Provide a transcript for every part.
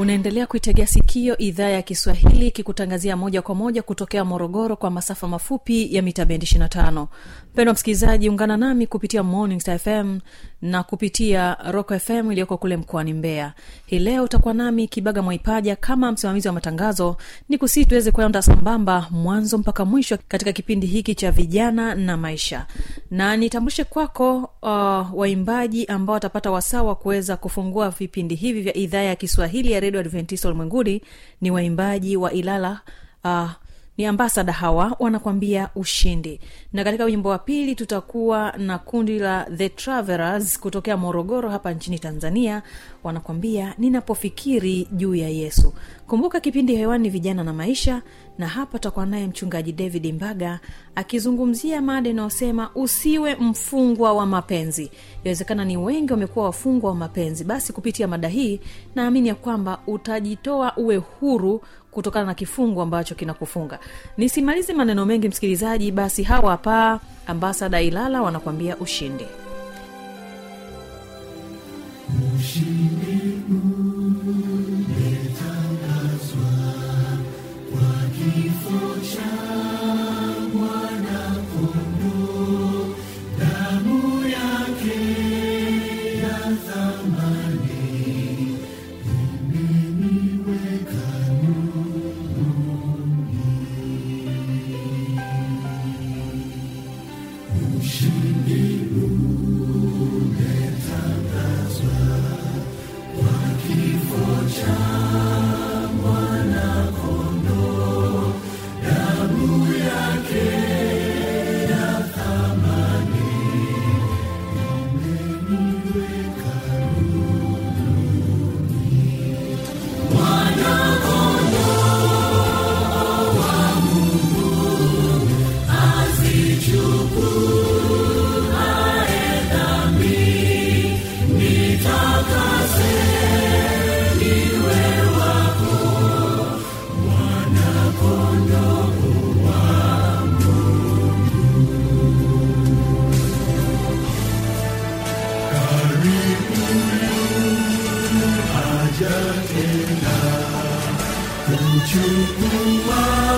unaendelea kuitegea sikio idhaa ya kiswahili ikikutangazia moja kwa moja kutokea morogoro kwa masafa mafupi ya mita bendi 25 mpendwa msikilizaji ungana nami kupitia morning Star fm na kupitia rock fm iliyoko kule mkoani mbeya. Hii leo utakuwa nami kibaga mwaipaja kama msimamizi wa matangazo ni kusii tuweze kwenda sambamba mwanzo mpaka mwisho katika kipindi hiki cha vijana na maisha. Na nitambulishe kwako uh, waimbaji ambao watapata wasaa wa kuweza kufungua vipindi hivi vya idhaa ya kiswahili ya redio adventista ulimwenguni ni waimbaji wa ilala uh, ni ambasada hawa wanakwambia ushindi. Na katika wimbo wa pili tutakuwa na kundi la the travelers kutokea morogoro hapa nchini tanzania. Wanakwambia ninapofikiri juu ya yesu. Kumbuka kipindi hewani vijana na maisha na hapa tutakuwa naye mchungaji david mbaga akizungumzia mada inayosema usiwe mfungwa wa mapenzi. Inawezekana ni wengi wamekuwa wafungwa wa mapenzi. Basi kupitia mada hii naamini ya kwamba utajitoa uwe huru kutokana na kifungu ambacho kinakufunga. Nisimalize maneno mengi msikilizaji basi hawa hapa ambasada ilala wanakwambia ushindi Child. Mungu wa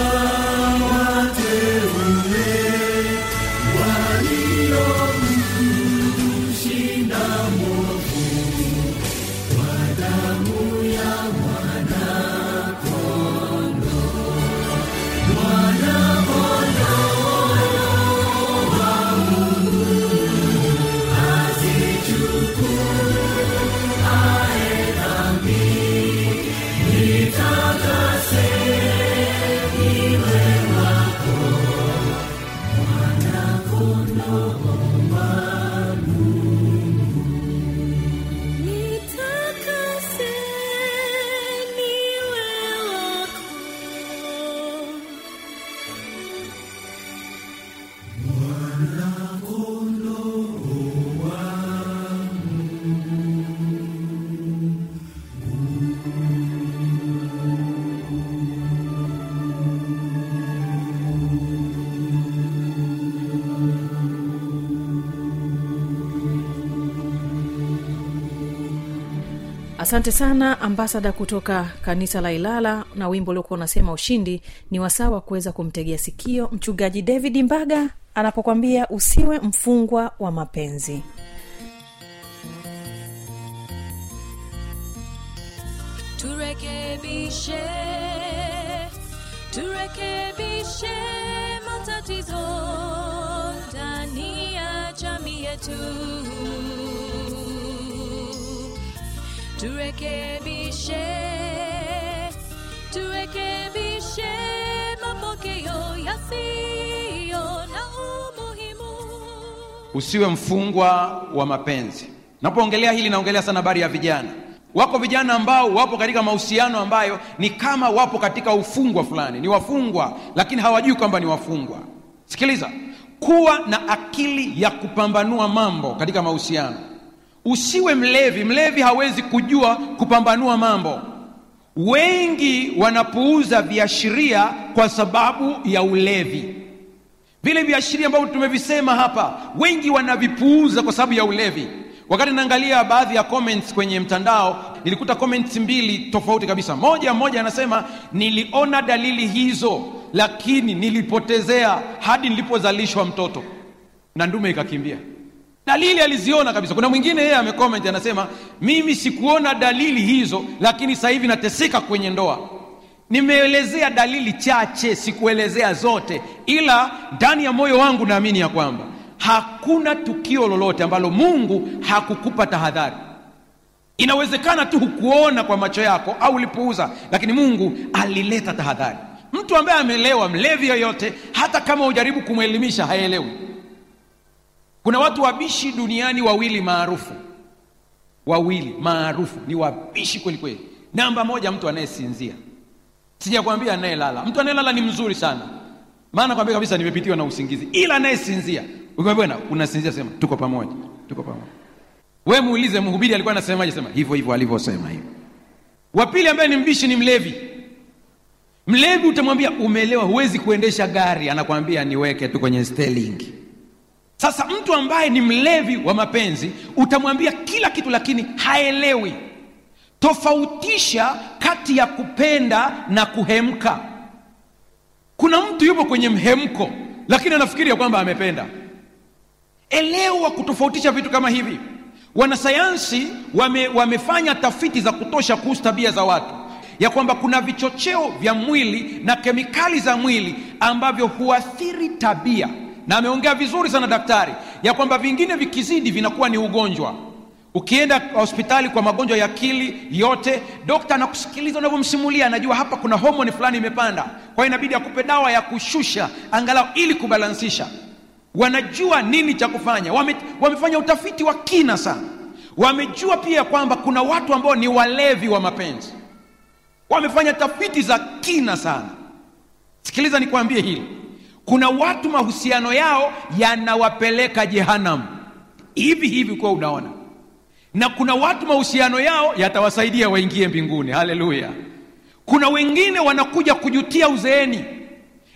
asante sana ambasada kutoka kanisa la ilala na wimbo uliokuwa unasema ushindi ni wasawa kuweza kumtegea sikio mchungaji david mbaga anapokwambia usiwe mfungwa wa mapenzi usiwe mfungwa wa mapenzi. Napoongelea hili naongelea sana habari ya vijana. Wako vijana ambao wapo katika mahusiano ambayo ni kama wapo katika ufungwa fulani. Ni wafungwa lakini hawajui kwamba ni wafungwa. Sikiliza. Kuwa na akili ya kupambanua mambo katika mahusiano. Usiwe mlevi. Mlevi hawezi kujua kupambanua mambo. Wengi wanapuuza viashiria kwa sababu ya ulevi vile viashiria ambavyo tumevisema hapa wengi wanavipuuza kwa sababu ya ulevi. Wakati naangalia baadhi ya comments kwenye mtandao nilikuta comments mbili tofauti kabisa. Moja moja anasema niliona dalili hizo lakini nilipotezea hadi nilipozalishwa mtoto. Na ndume ikakimbia. Dalili aliziona kabisa. Kuna mwingine yeye amecomment anasema mimi sikuona dalili hizo lakini sasa hivi nateseka kwenye ndoa nimeelezea dalili chache sikuelezea zote ila ndani ya moyo wangu naamini ya kwamba hakuna tukio lolote ambalo mungu hakukupa tahadhari. Inawezekana tu hukuona kwa macho yako au ulipuuza lakini mungu alileta tahadhari. Mtu ambaye amelewa mlevi yoyote hata kama ujaribu kumwelimisha haelewi. Kuna watu wabishi duniani wawili maarufu. Wawili maarufu. Ni wabishi kweli kweli. Namba moja mtu anayesinzia sijakwambia anayelala. Mtu anayelala ni mzuri sana. Maana kwambia kabisa nimepitiwa na usingizi. Ila anayesinzia. Bwana unasinzia sema tuko pamoja tuko pamoja. We muulize mhubiri alikuwa anasemaje? Sema hivyo hivyo alivyosema hivyo wa pili ambaye ni mbishi ni mlevi. Mlevi utamwambia umeelewa huwezi kuendesha gari. Anakwambia niweke tu kwenye stelingi sasa mtu ambaye ni mlevi wa mapenzi utamwambia kila kitu lakini haelewi. Tofautisha kati ya kupenda na kuhemka. Kuna mtu yupo kwenye mhemko lakini anafikiria kwamba amependa. Elewa kutofautisha vitu kama hivi. Wanasayansi wame, wamefanya tafiti za kutosha kuhusu tabia za watu. Ya kwamba kuna vichocheo vya mwili na kemikali za mwili ambavyo huathiri tabia. Na ameongea vizuri sana daktari ya kwamba vingine vikizidi vinakuwa ni ugonjwa ukienda hospitali kwa magonjwa ya akili yote dokta anakusikiliza unavyomsimulia anajua hapa kuna homoni fulani imepanda. Kwa hiyo inabidi akupe dawa ya kushusha angalau ili kubalansisha. Wanajua nini cha kufanya. Wame, wamefanya utafiti wa kina sana. Wamejua pia kwamba kuna watu ambao ni walevi wa mapenzi. Wamefanya tafiti za kina sana. Sikiliza nikwambie hili. Kuna watu mahusiano yao yanawapeleka jehanamu. Hivi hivi kuwa unaona na kuna watu mahusiano yao yatawasaidia waingie mbinguni. Haleluya. Kuna wengine wanakuja kujutia uzeeni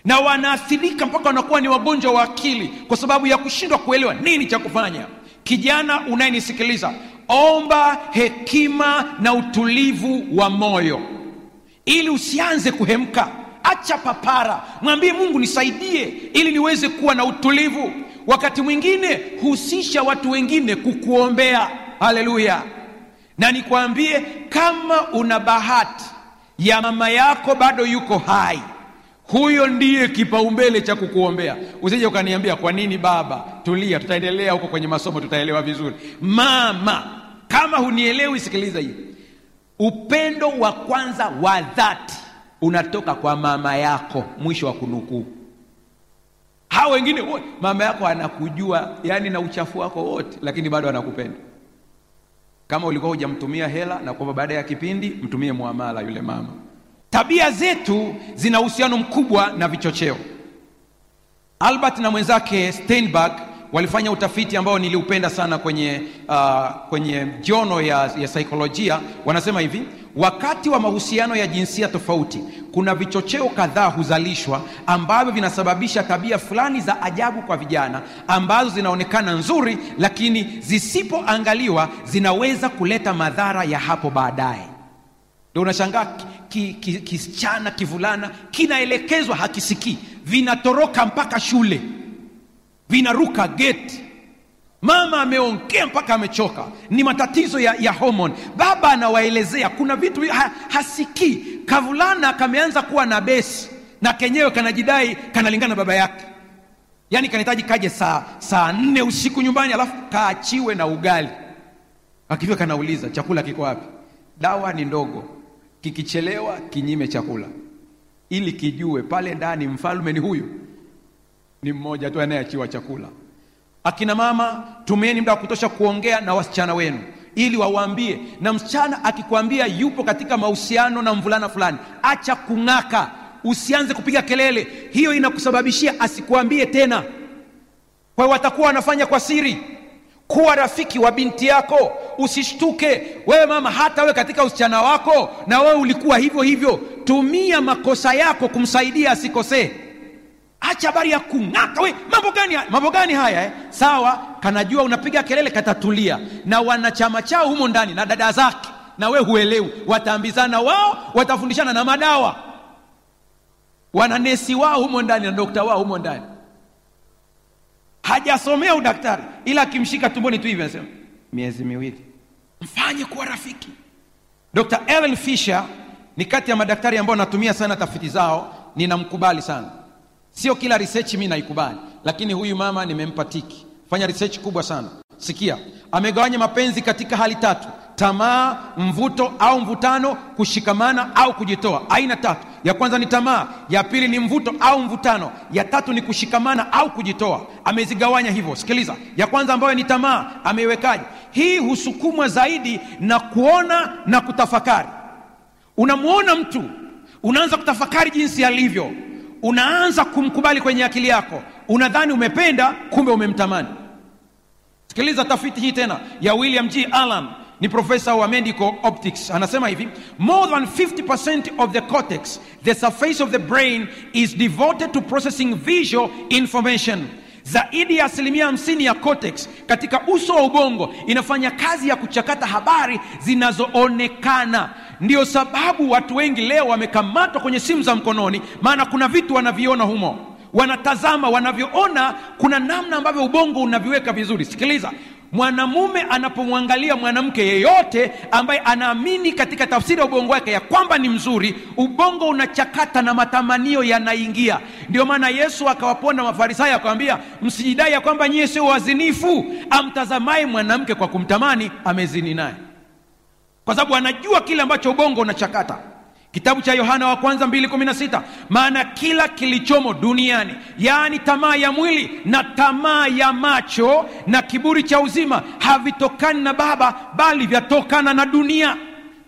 na wanaathirika mpaka wanakuwa ni wagonjwa wa akili kwa sababu ya kushindwa kuelewa nini cha kufanya. Kijana unayenisikiliza omba hekima na utulivu wa moyo. Ili usianze kuhemka acha papara. Mwambie mungu nisaidie ili niweze kuwa na utulivu. Wakati mwingine husisha watu wengine kukuombea haleluya. Na nikwambie kama una bahati ya mama yako bado yuko hai huyo ndiye kipaumbele cha kukuombea. Usije ukaniambia kwa nini baba? Tulia tutaendelea huko kwenye masomo tutaelewa vizuri. Mama kama hunielewi sikiliza hii. Upendo wa kwanza wa dhati unatoka kwa mama yako mwisho wa kunukuu. Hao wengine mama yako anakujua yani na uchafu wako wote lakini bado anakupenda kama ulikuwa hujamtumia hela na kwamba baada ya kipindi mtumie muamala yule mama. Tabia zetu zina uhusiano mkubwa na vichocheo. Albert na mwenzake steinberg walifanya utafiti ambao niliupenda sana kwenye uh, kwenye jono ya, ya saikolojia wanasema hivi wakati wa mahusiano ya jinsia tofauti kuna vichocheo kadhaa huzalishwa ambavyo vinasababisha tabia fulani za ajabu kwa vijana ambazo zinaonekana nzuri lakini zisipoangaliwa zinaweza kuleta madhara ya hapo baadaye. Ndio unashangaa kisichana ki, ki, kivulana kinaelekezwa hakisikii. Vinatoroka mpaka shule vinaruka geti mama ameongea mpaka amechoka. Ni matatizo ya, ya homoni baba anawaelezea kuna vitu ha, hasikii. Kavulana kameanza kuwa na besi na kenyewe kanajidai kanalingana na baba yake. Yaani kanahitaji kaje saa saa nne usiku nyumbani alafu kaachiwe na ugali. Akivyo kanauliza chakula kiko wapi? Dawa ni ndogo. Kikichelewa kinyime chakula. Ili kijue pale ndani mfalme ni huyu. Ni mmoja tu anayeachiwa chakula akina mama tumieni muda wa kutosha kuongea na wasichana wenu ili wawaambie na msichana akikwambia yupo katika mahusiano na mvulana fulani acha kung'aka usianze kupiga kelele. Hiyo inakusababishia asikuambie tena. Kwa watakuwa wanafanya kwa siri. Kuwa rafiki wa binti yako usishtuke wewe mama hata wewe katika usichana wako na wewe ulikuwa hivyo hivyo. Tumia makosa yako kumsaidia asikosee acha habari ya kung'aka. We mambo gani haya? Mambo gani haya eh? sawa kanajua unapiga kelele katatulia. Na wanachama chao humo ndani na dada zake na we huelewi. Wataambizana wao watafundishana na madawa. Wananesi wao humo ndani na dokta wao humo ndani. Hajasomea udaktari ila akimshika tumboni tu hivi anasema miezi miwili. Mfanye kuwa rafiki. Dr ellen fisher ni kati ya madaktari ambao natumia sana tafiti zao. Ninamkubali sana sio kila research mi naikubali lakini huyu mama nimempa tiki. Fanya research kubwa sana. Sikia amegawanya mapenzi katika hali tatu. Tamaa mvuto au mvutano kushikamana au kujitoa. Aina tatu. Ya kwanza ni tamaa ya pili ni mvuto au mvutano. Ya tatu ni kushikamana au kujitoa. Amezigawanya hivyo. Sikiliza ya kwanza ambayo ni tamaa ameiwekaje? Hii husukumwa zaidi na kuona na kutafakari. Unamwona mtu unaanza kutafakari jinsi alivyo unaanza kumkubali kwenye akili yako unadhani umependa kumbe umemtamani. Sikiliza tafiti hii tena ya william g. Allan ni profesa wa medical optics. Anasema hivi more than 50% of the cortex the surface of the brain is devoted to processing visual information. Zaidi ya asilimia 50 ya cortex katika uso wa ubongo inafanya kazi ya kuchakata habari zinazoonekana ndio sababu watu wengi leo wamekamatwa kwenye simu za mkononi maana kuna vitu wanaviona humo. Wanatazama wanavyoona kuna namna ambavyo ubongo unaviweka vizuri. Sikiliza mwanamume anapomwangalia mwanamke yeyote ambaye anaamini katika tafsiri ya ubongo wake ya kwamba ni mzuri ubongo unachakata na matamanio yanaingia. Ndio maana yesu akawaponda mafarisayo akawambia msijidai ya kwamba nyie sio wazinifu. Amtazamaye mwanamke kwa kumtamani amezini naye kwa sababu anajua kile ambacho ubongo unachakata. Kitabu cha yohana wa kwanza 216 maana kila kilichomo duniani yaani tamaa ya mwili na tamaa ya macho na kiburi cha uzima havitokani na baba bali vyatokana na dunia.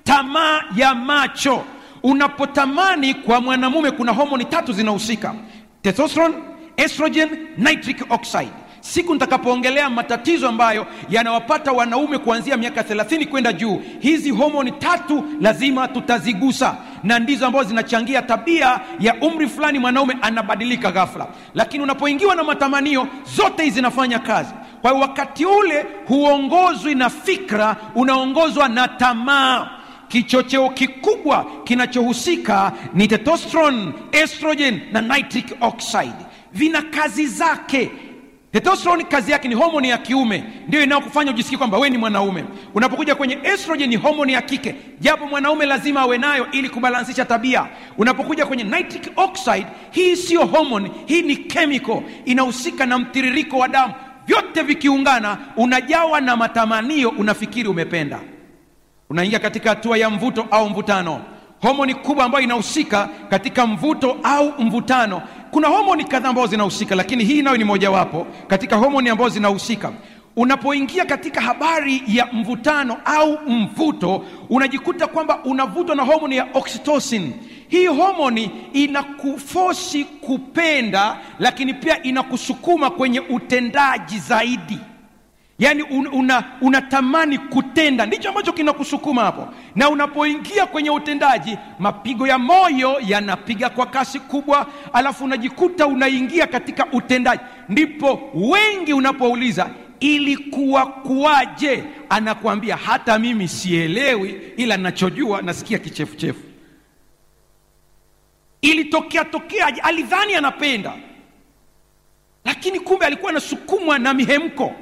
Tamaa ya macho. Unapotamani kwa mwanamume kuna homoni tatu zinahusika. Testosterone estrogen nitric oxide siku nitakapoongelea matatizo ambayo yanawapata wanaume kuanzia miaka 30 kwenda juu hizi homoni tatu lazima tutazigusa. Na ndizo ambazo zinachangia tabia ya umri fulani mwanaume anabadilika ghafla. Lakini unapoingiwa na matamanio zote hizi zinafanya kazi. Kwa hiyo wakati ule huongozwi na fikra unaongozwa na tamaa. Kichocheo kikubwa kinachohusika ni testosterone estrogen na nitric oxide. Vina kazi zake testosterone kazi yake ni homoni ya kiume. Ndio inayokufanya ujisikie kwamba we ni mwanaume. Unapokuja kwenye estrogen ni homoni ya kike. Japo mwanaume lazima awe nayo ili kubalansisha tabia. Unapokuja kwenye nitric oxide hii siyo homoni hii ni chemical. Inahusika na mtiririko wa damu. Vyote vikiungana unajawa na matamanio unafikiri umependa. Unaingia katika hatua ya mvuto au mvutano. Homoni kubwa ambayo inahusika katika mvuto au mvutano kuna homoni kadhaa ambazo zinahusika lakini hii nayo ni mojawapo katika homoni ambazo zinahusika. Unapoingia katika habari ya mvutano au mvuto unajikuta kwamba unavutwa na homoni ya oxytocin. Hii homoni inakufosi kupenda lakini pia inakusukuma kwenye utendaji zaidi yaani unatamani una, kutenda. Ndicho ambacho kinakusukuma hapo. Na unapoingia kwenye utendaji mapigo ya moyo yanapiga kwa kasi kubwa alafu unajikuta unaingia katika utendaji. Ndipo wengi unapouliza ilikuwa kuwaje anakuambia hata mimi sielewi ila nachojua nasikia kichefuchefu. Ilitokea tokeaje? Alidhani anapenda. Lakini kumbe alikuwa anasukumwa na mihemko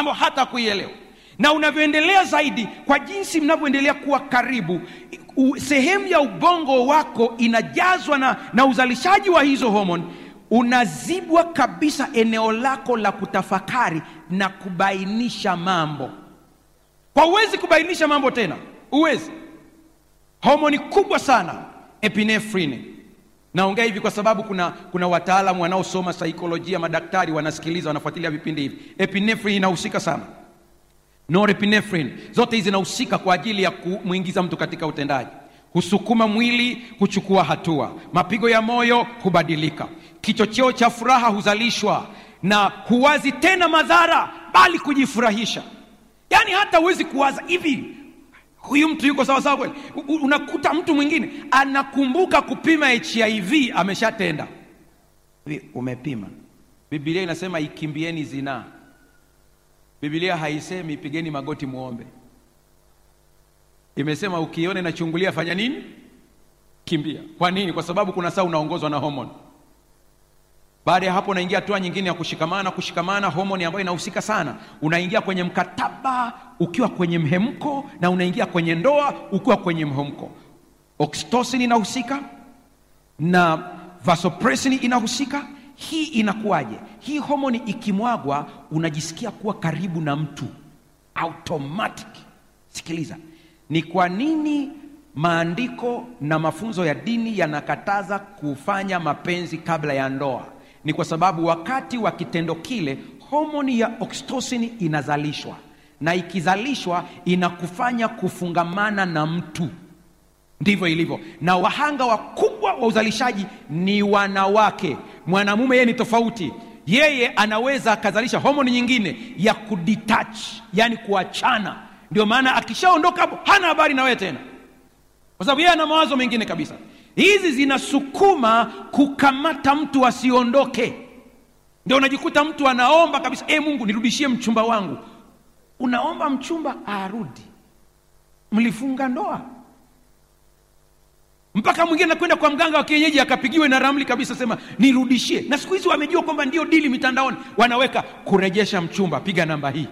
ambayo hata kuielewa. Na unavyoendelea zaidi kwa jinsi mnavyoendelea kuwa karibu sehemu ya ubongo wako inajazwa na, na uzalishaji wa hizo homoni. Unazibwa kabisa eneo lako la kutafakari na kubainisha mambo. Kwa huwezi kubainisha mambo tena? Huwezi. Homoni kubwa sana epinefrine naongea hivi kwa sababu kuna kuna wataalamu wanaosoma saikolojia madaktari wanasikiliza wanafuatilia vipindi hivi. Epinefrine inahusika sana. Norepinephrine zote hizi zinahusika kwa ajili ya kumwingiza mtu katika utendaji. Husukuma mwili kuchukua hatua. Mapigo ya moyo hubadilika. Kichocheo cha furaha huzalishwa na huwazi tena madhara bali kujifurahisha. Yaani hata huwezi kuwaza hivi huyu mtu yuko sawasawa kweli? Unakuta mtu mwingine anakumbuka kupima hiv ameshatenda. Umepima? Bibilia inasema ikimbieni zinaa. Bibilia haisemi pigeni magoti muombe. Imesema ukiona inachungulia fanya nini? Kimbia. Kwa nini? Kwa sababu kuna saa unaongozwa na homoni baada ya hapo unaingia hatua nyingine ya kushikamana kushikamana homoni ambayo inahusika sana. Unaingia kwenye mkataba ukiwa kwenye mhemko na unaingia kwenye ndoa ukiwa kwenye mhemko. Oxytocin inahusika na vasopressin inahusika. Hii inakuwaje? Hii homoni ikimwagwa unajisikia kuwa karibu na mtu. Automatic. Sikiliza. Ni kwa nini maandiko na mafunzo ya dini yanakataza kufanya mapenzi kabla ya ndoa ni kwa sababu wakati wa kitendo kile homoni ya oksitosini inazalishwa. Na ikizalishwa inakufanya kufungamana na mtu. Ndivyo ilivyo. Na wahanga wakubwa wa uzalishaji ni wanawake. Mwanamume yeye ni tofauti. Yeye anaweza akazalisha homoni nyingine ya kuditach yani kuachana. Ndio maana akishaondoka hapo hana habari na wewe tena. Kwa sababu yeye ana mawazo mengine kabisa hizi zinasukuma kukamata mtu asiondoke. Ndio unajikuta mtu anaomba kabisa e mungu nirudishie mchumba wangu. Unaomba mchumba arudi. Mlifunga ndoa. Mpaka mwingine anakwenda kwa mganga wa kienyeji akapigiwe na ramli kabisa sema nirudishie. Na siku hizi wamejua kwamba ndio dili mitandaoni. Wanaweka kurejesha mchumba piga namba hii.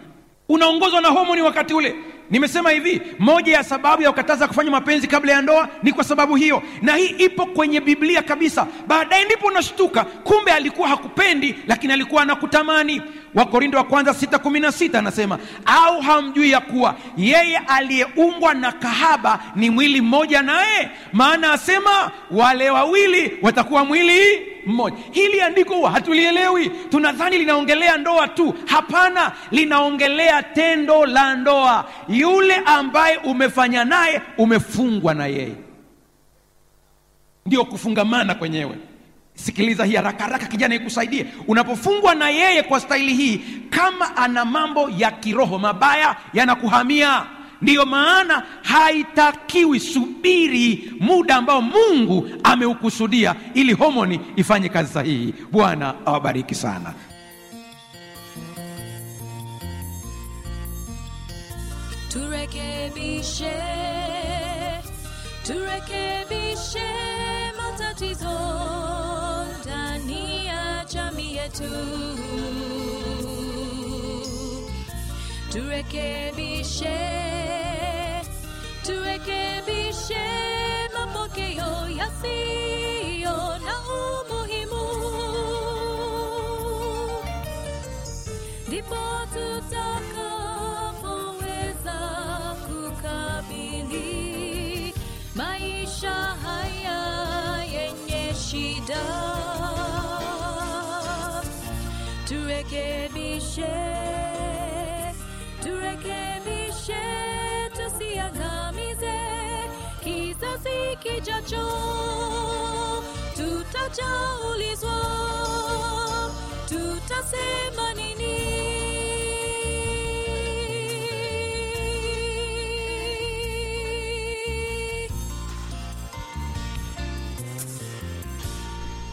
Unaongozwa na homoni wakati ule nimesema hivi moja ya sababu ya kukataza kufanya mapenzi kabla ya ndoa ni kwa sababu hiyo. Na hii ipo kwenye biblia kabisa. Baadaye ndipo unashtuka kumbe alikuwa hakupendi lakini alikuwa anakutamani. Wakorindo wa kwanza 616 anasema au hamjui ya kuwa yeye aliyeungwa na kahaba ni mwili mmoja naye? Maana asema wale wawili watakuwa mwili mmoja hili andiko huwa hatulielewi. Tunadhani linaongelea ndoa tu. Hapana linaongelea tendo la ndoa. Yule ambaye umefanya naye umefungwa na yeye. Ndio kufungamana kwenyewe. Sikiliza hii haraka haraka kijana ikusaidie. Unapofungwa na yeye kwa staili hii kama ana mambo ya kiroho mabaya yanakuhamia ndiyo maana haitakiwi subiri muda ambao mungu ameukusudia ili homoni ifanye kazi sahihi. Bwana awabariki sana. Turekebishe turekebishe matatizo ndani ya jamii yetu turekebishe turekebishe mapokeo yasiyo na umuhimu. Ndipo tutakapoweza kukabili maisha haya yenye shida. Turekebishe kijacho tutajaulizwa tutasema nini?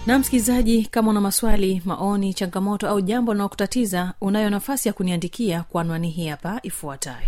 Na msikilizaji kama una maswali maoni changamoto au jambo linalokutatiza unayo nafasi ya kuniandikia kwa anwani hii hapa ifuatayo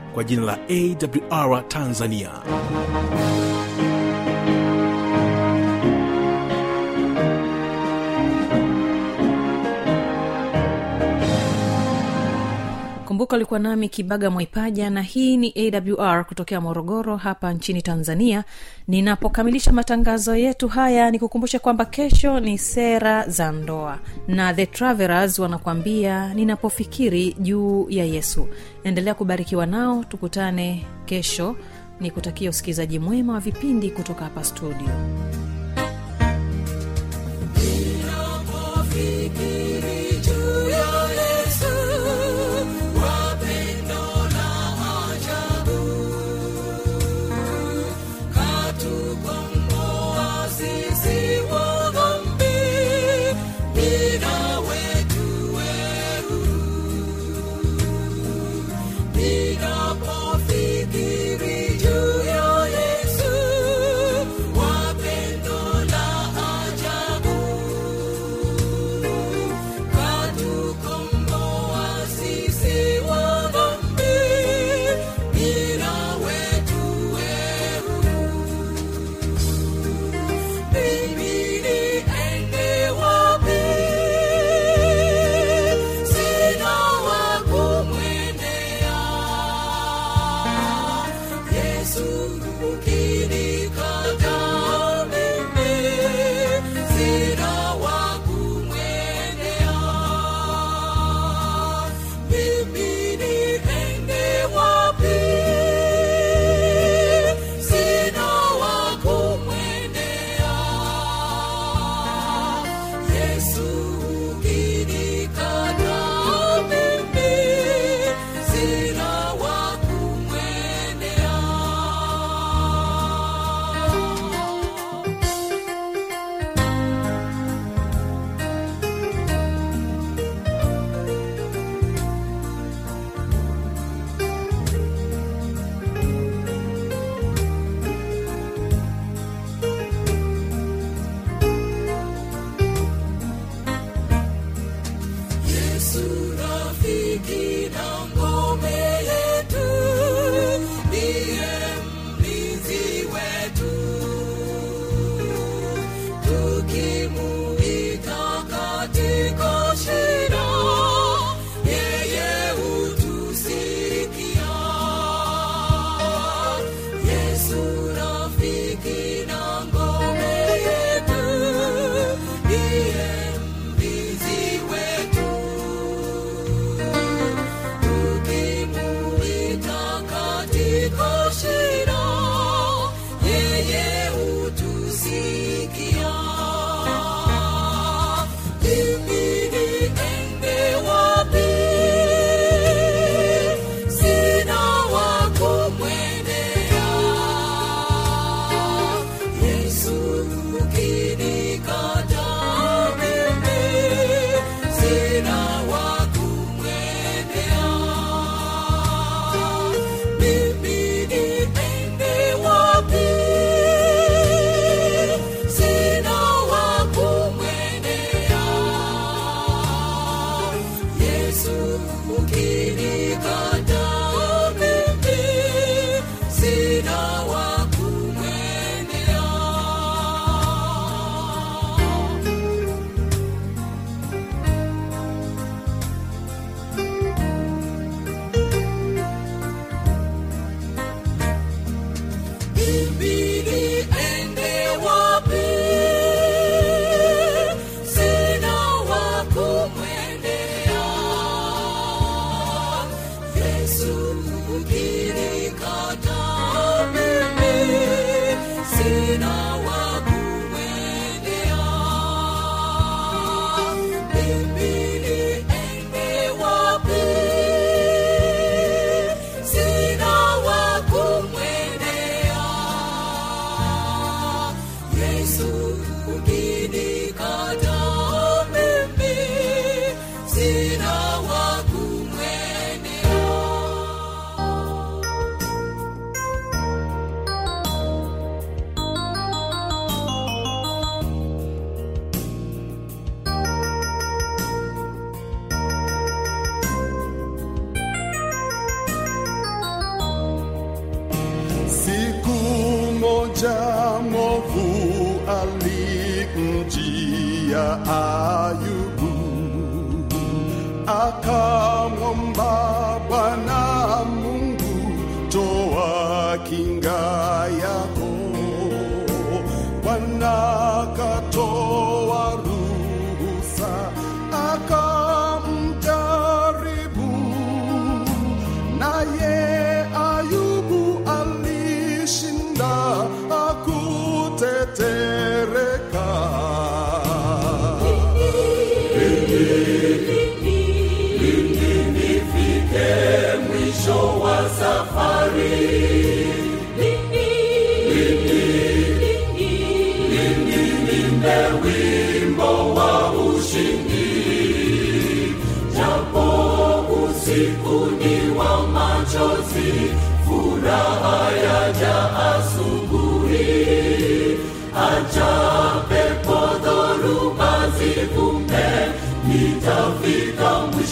kwa jina la awr tanzania kumbuka ulikuwa nami kibaga mwaipaja na hii ni awr kutokea morogoro hapa nchini tanzania. Ninapokamilisha matangazo yetu haya nikukumbusha kwamba kesho ni sera za ndoa na the travelers wanakuambia ninapofikiri juu ya yesu. Endelea kubarikiwa nao tukutane kesho. Ni kutakia usikilizaji mwema wa vipindi kutoka hapa studio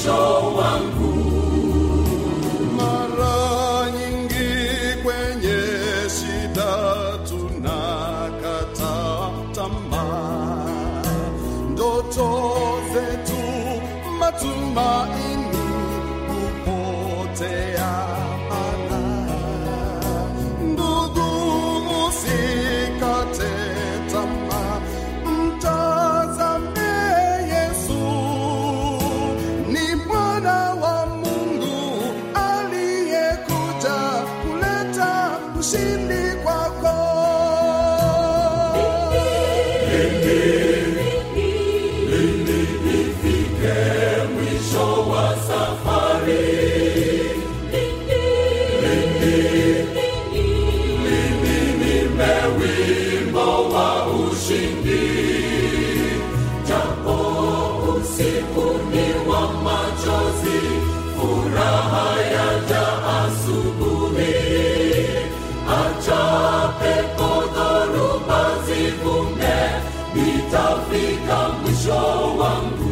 Mara mwisho